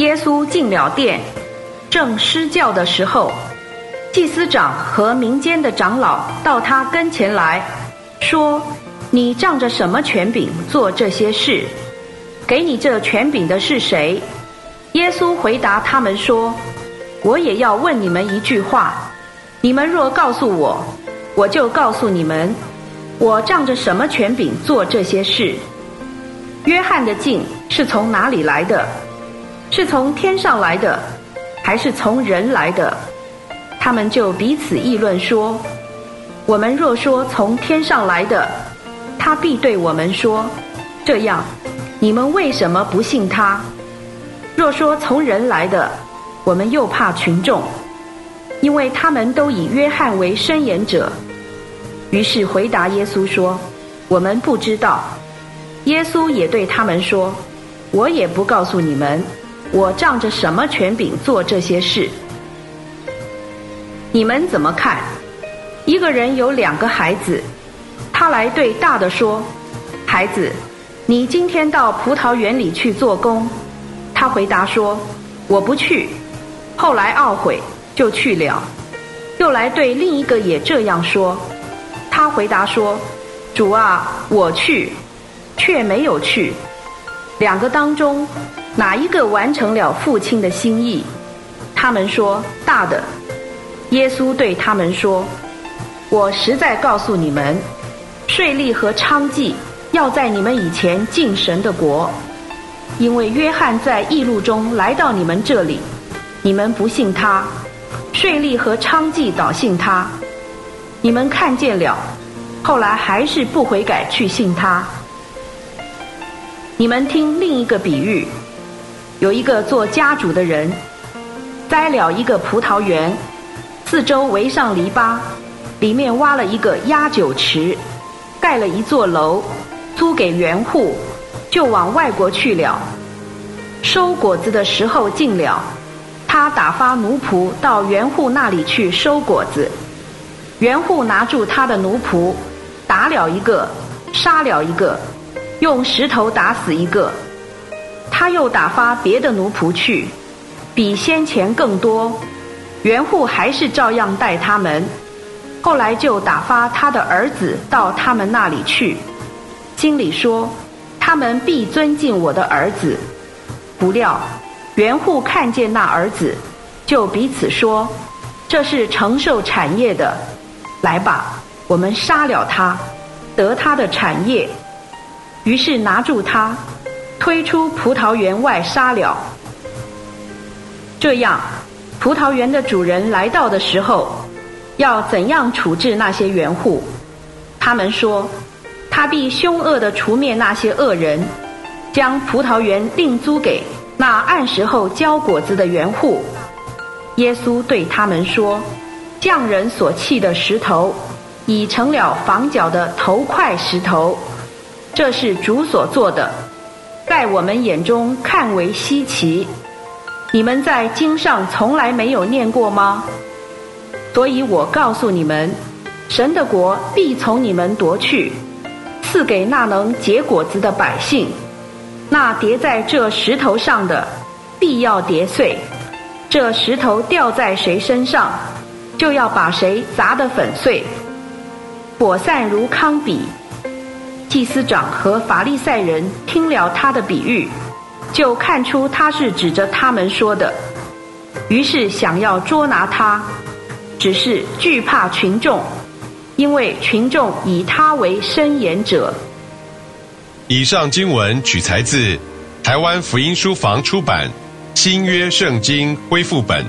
耶稣进了殿，正施教的时候，祭司长和民间的长老到他跟前来说：“你仗着什么权柄做这些事？给你这权柄的是谁？”耶稣回答他们说：“我也要问你们一句话，你们若告诉我，我就告诉你们，我仗着什么权柄做这些事。约翰的镜是从哪里来的？”是从天上来的，还是从人来的？他们就彼此议论说：“我们若说从天上来的，他必对我们说：这样，你们为什么不信他？若说从人来的，我们又怕群众，因为他们都以约翰为伸言者。于是回答耶稣说：我们不知道。耶稣也对他们说：我也不告诉你们。”我仗着什么权柄做这些事？你们怎么看？一个人有两个孩子，他来对大的说：“孩子，你今天到葡萄园里去做工。”他回答说：“我不去。”后来懊悔，就去了。又来对另一个也这样说。他回答说：“主啊，我去，却没有去。”两个当中。哪一个完成了父亲的心意？他们说大的。耶稣对他们说：“我实在告诉你们，税吏和娼妓要在你们以前进神的国，因为约翰在异路中来到你们这里，你们不信他；税吏和娼妓倒信他。你们看见了，后来还是不悔改去信他。你们听另一个比喻。”有一个做家主的人，栽了一个葡萄园，四周围上篱笆，里面挖了一个压酒池，盖了一座楼，租给园户，就往外国去了。收果子的时候近了，他打发奴仆到园户那里去收果子。园户拿住他的奴仆，打了一个，杀了一个，用石头打死一个。他又打发别的奴仆去，比先前更多。袁户还是照样待他们。后来就打发他的儿子到他们那里去，经理说：他们必尊敬我的儿子。不料袁户看见那儿子，就彼此说：这是承受产业的，来吧，我们杀了他，得他的产业。于是拿住他。推出葡萄园外杀了，这样，葡萄园的主人来到的时候，要怎样处置那些园户？他们说，他必凶恶的除灭那些恶人，将葡萄园另租给那按时候交果子的园户。耶稣对他们说：“匠人所弃的石头，已成了房角的头块石头，这是主所做的。”在我们眼中看为稀奇，你们在经上从来没有念过吗？所以我告诉你们，神的国必从你们夺去，赐给那能结果子的百姓。那叠在这石头上的，必要叠碎；这石头掉在谁身上，就要把谁砸得粉碎。火散如糠比。祭司长和法利赛人听了他的比喻，就看出他是指着他们说的，于是想要捉拿他，只是惧怕群众，因为群众以他为伸言者。以上经文取材自台湾福音书房出版《新约圣经恢复本》，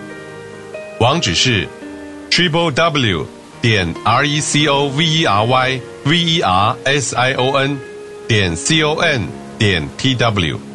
网址是 triple w 点 r e c o v e r y v e r s i o n 点 c o n 点 t w